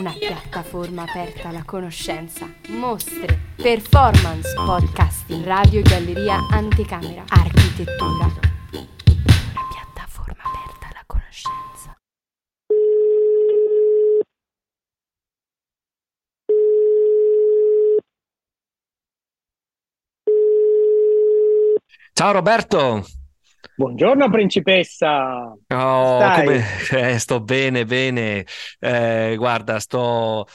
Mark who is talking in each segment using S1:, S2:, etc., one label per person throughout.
S1: una piattaforma aperta alla conoscenza, mostre, performance, podcasting, radio, galleria, anticamera, architettura. Una piattaforma aperta alla conoscenza.
S2: Ciao Roberto!
S3: Buongiorno principessa.
S2: Oh, come... eh, sto bene, bene. Eh, guarda, sto...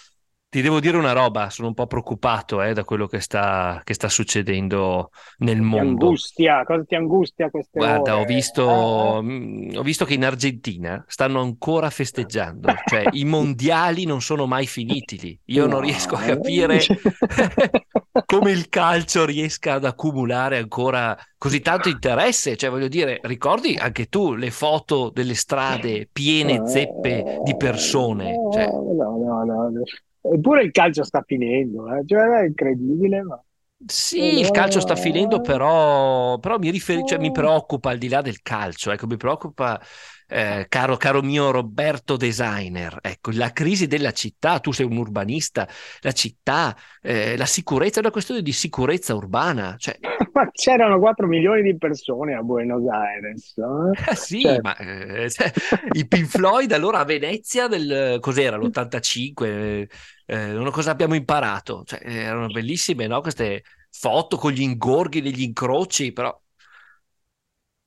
S2: Ti devo dire una roba, sono un po' preoccupato eh, da quello che sta, che sta succedendo nel
S3: Ti
S2: mondo.
S3: angustia, cosa ti angustia queste
S2: Guarda, ho visto, mm, ho visto che in Argentina stanno ancora festeggiando, cioè i mondiali non sono mai finiti lì. Io non
S3: no.
S2: riesco a capire come il calcio riesca ad accumulare ancora così tanto interesse. Cioè, voglio dire, ricordi anche tu le foto delle strade piene zeppe di persone? Cioè,
S3: No, no, no, no. Eppure il calcio sta finendo, eh. Cioè, è incredibile, ma...
S2: Sì, il calcio sta finendo, però, però mi riferi- cioè, mi preoccupa al di là del calcio, ecco, mi preoccupa, eh, caro, caro mio Roberto designer, ecco, la crisi della città, tu sei un urbanista, la città, eh, la sicurezza, è una questione di sicurezza urbana, cioè,
S3: Ma c'erano 4 milioni di persone a Buenos Aires. eh.
S2: eh, sì,
S3: Cioè,
S2: ma eh, cioè, i Pink Floyd allora a Venezia del, cos'era, l'85, eh, cosa abbiamo imparato, cioè, erano bellissime, no? Queste foto con gli ingorghi degli incroci, però...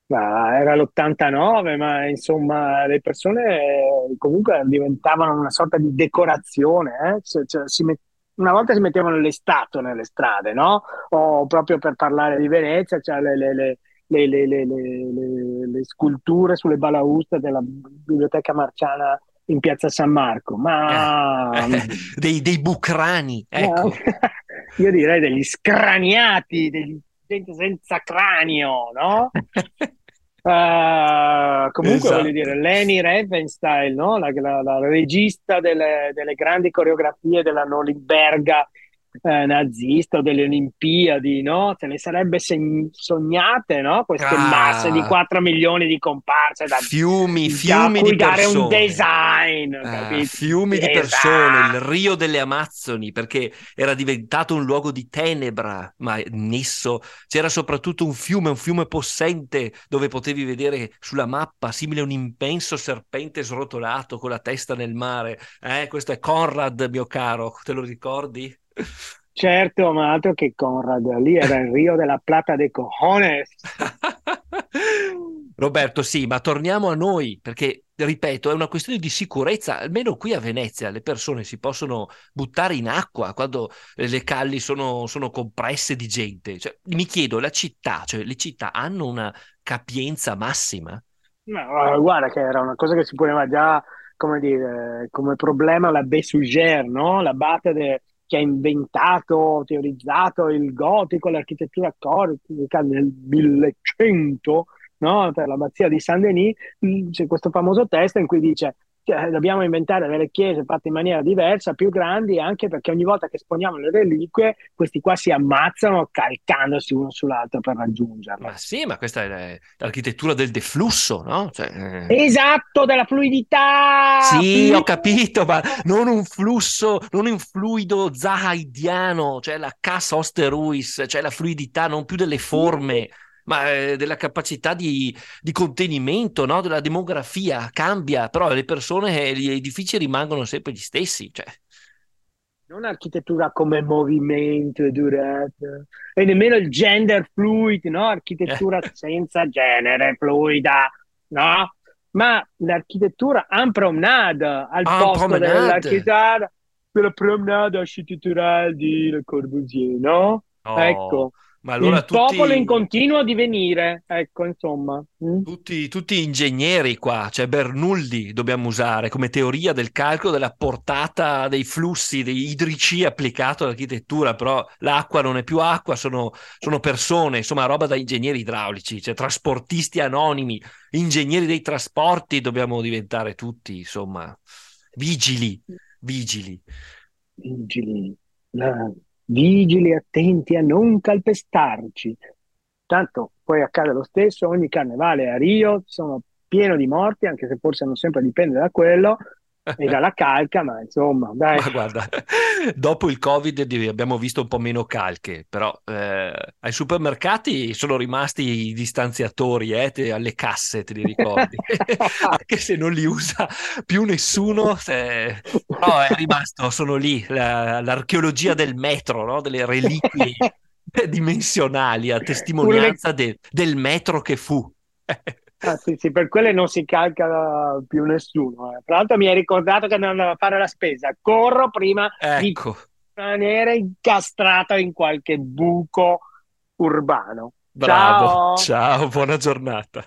S3: Ma era l'89, ma insomma le persone eh, comunque diventavano una sorta di decorazione. eh. Cioè- cioè, met- una volta si mettevano le statue nelle strade, no? O proprio per parlare di Venezia, cioè le, le- le- le- le- le- le- sculture sulle balaustre della Biblioteca Marciana in Piazza San Marco. Ma
S2: Eh, dei, dei bucrani, ecco.
S3: io direi degli scraniati, degli gente senza cranio, no? Eh, comunque
S2: Esatto.
S3: voglio dire, Leni Riefenstahl, no? La, la- la regista delle, delle grandi coreografie della Norimberga eh, nazista o delle Olimpiadi, no? Se le sarebbe segn- sognate, no? Queste
S2: Ah.
S3: masse di 4 milioni di comparse da,
S2: Fiumi, fiumi di
S3: dare un
S2: persone.
S3: design,
S2: Ah, fiumi di
S3: Esatto.
S2: persone, il Rio delle Amazzoni, perché era diventato un luogo di tenebra, ma in esso c'era soprattutto un fiume, un fiume possente, dove potevi vedere sulla mappa, simile a un immenso serpente srotolato con la testa nel mare. Eh, questo è Conrad, mio caro, te lo ricordi?
S3: Certo, ma altro che Conrad, lì era il Rio della Plata de Cojones.
S2: Roberto, sì, ma torniamo a noi, perché, ripeto, è una questione di sicurezza. Almeno qui a Venezia le persone si possono buttare in acqua quando le calli sono, sono compresse di gente. Cioè, mi chiedo, la città, cioè le città hanno una capienza massima?
S3: Ma, eh, guarda che era una cosa che si poneva già, come dire, come problema la Bessuger, no? L'abate de- che ha inventato, teorizzato il gotico, l'architettura gotica nel 1100, no? Per l'abbazia di Saint-Denis, c'è questo famoso testo in cui dice dobbiamo inventare delle chiese fatte in maniera diversa, più grandi, anche perché ogni volta che esponiamo le reliquie, questi qua si ammazzano calcandosi uno sull'altro per raggiungerle.
S2: Ma sì, ma questa è l'architettura del deflusso, no? Cioè, eh,
S3: Esatto, della fluidità!
S2: Sì, ho capito, ma non un flusso, non un fluido zahaidiano, cioè la cas osteruis, cioè la fluidità non più delle forme, ma eh, della capacità di, di contenimento, no? Della demografia cambia, però le persone, gli edifici rimangono sempre gli stessi, cioè.
S3: Non architettura come movimento e durata, e nemmeno il gender fluid, no? Architettura senza genere fluida, no? Ma l'architettura en promenade al
S2: En
S3: posto
S2: promenade.
S3: dell'architettura della promenade architecturale di Le Corbusier, no?
S2: Oh,
S3: Ecco,
S2: ma allora
S3: il popolo
S2: tutti,
S3: in continuo divenire, ecco, insomma. Mm?
S2: tutti, tutti ingegneri qua, cioè Bernoulli dobbiamo usare come teoria del calcolo della portata dei flussi, dei idrici applicato all'architettura, però l'acqua non è più acqua, sono, sono persone, insomma roba da ingegneri idraulici, cioè trasportisti anonimi, ingegneri dei trasporti dobbiamo diventare tutti, insomma, vigili, vigili.
S3: Vigili, eh, vigili attenti a non calpestarci. Tanto poi accade lo stesso, ogni carnevale a Rio sono pieno di morti, anche se forse non sempre dipende da quello, e dalla calca, ma insomma, dai.
S2: Ma guarda, dopo il Covid abbiamo visto un po' meno calche, però eh, ai supermercati sono rimasti i distanziatori, eh, te, alle casse, te li ricordi? Anche se non li usa più nessuno, se... però è rimasto, sono lì, la, l'archeologia del metro, no? delle reliquie dimensionali a testimonianza de, del metro che fu.
S3: Ah, sì, sì, per quelle non si calca più nessuno. Eh. Tra l'altro mi hai ricordato che andavo a fare la spesa. Corro prima
S2: ecco.
S3: di rimanere incastrato in qualche buco urbano.
S2: Bravo, ciao, ciao buona giornata.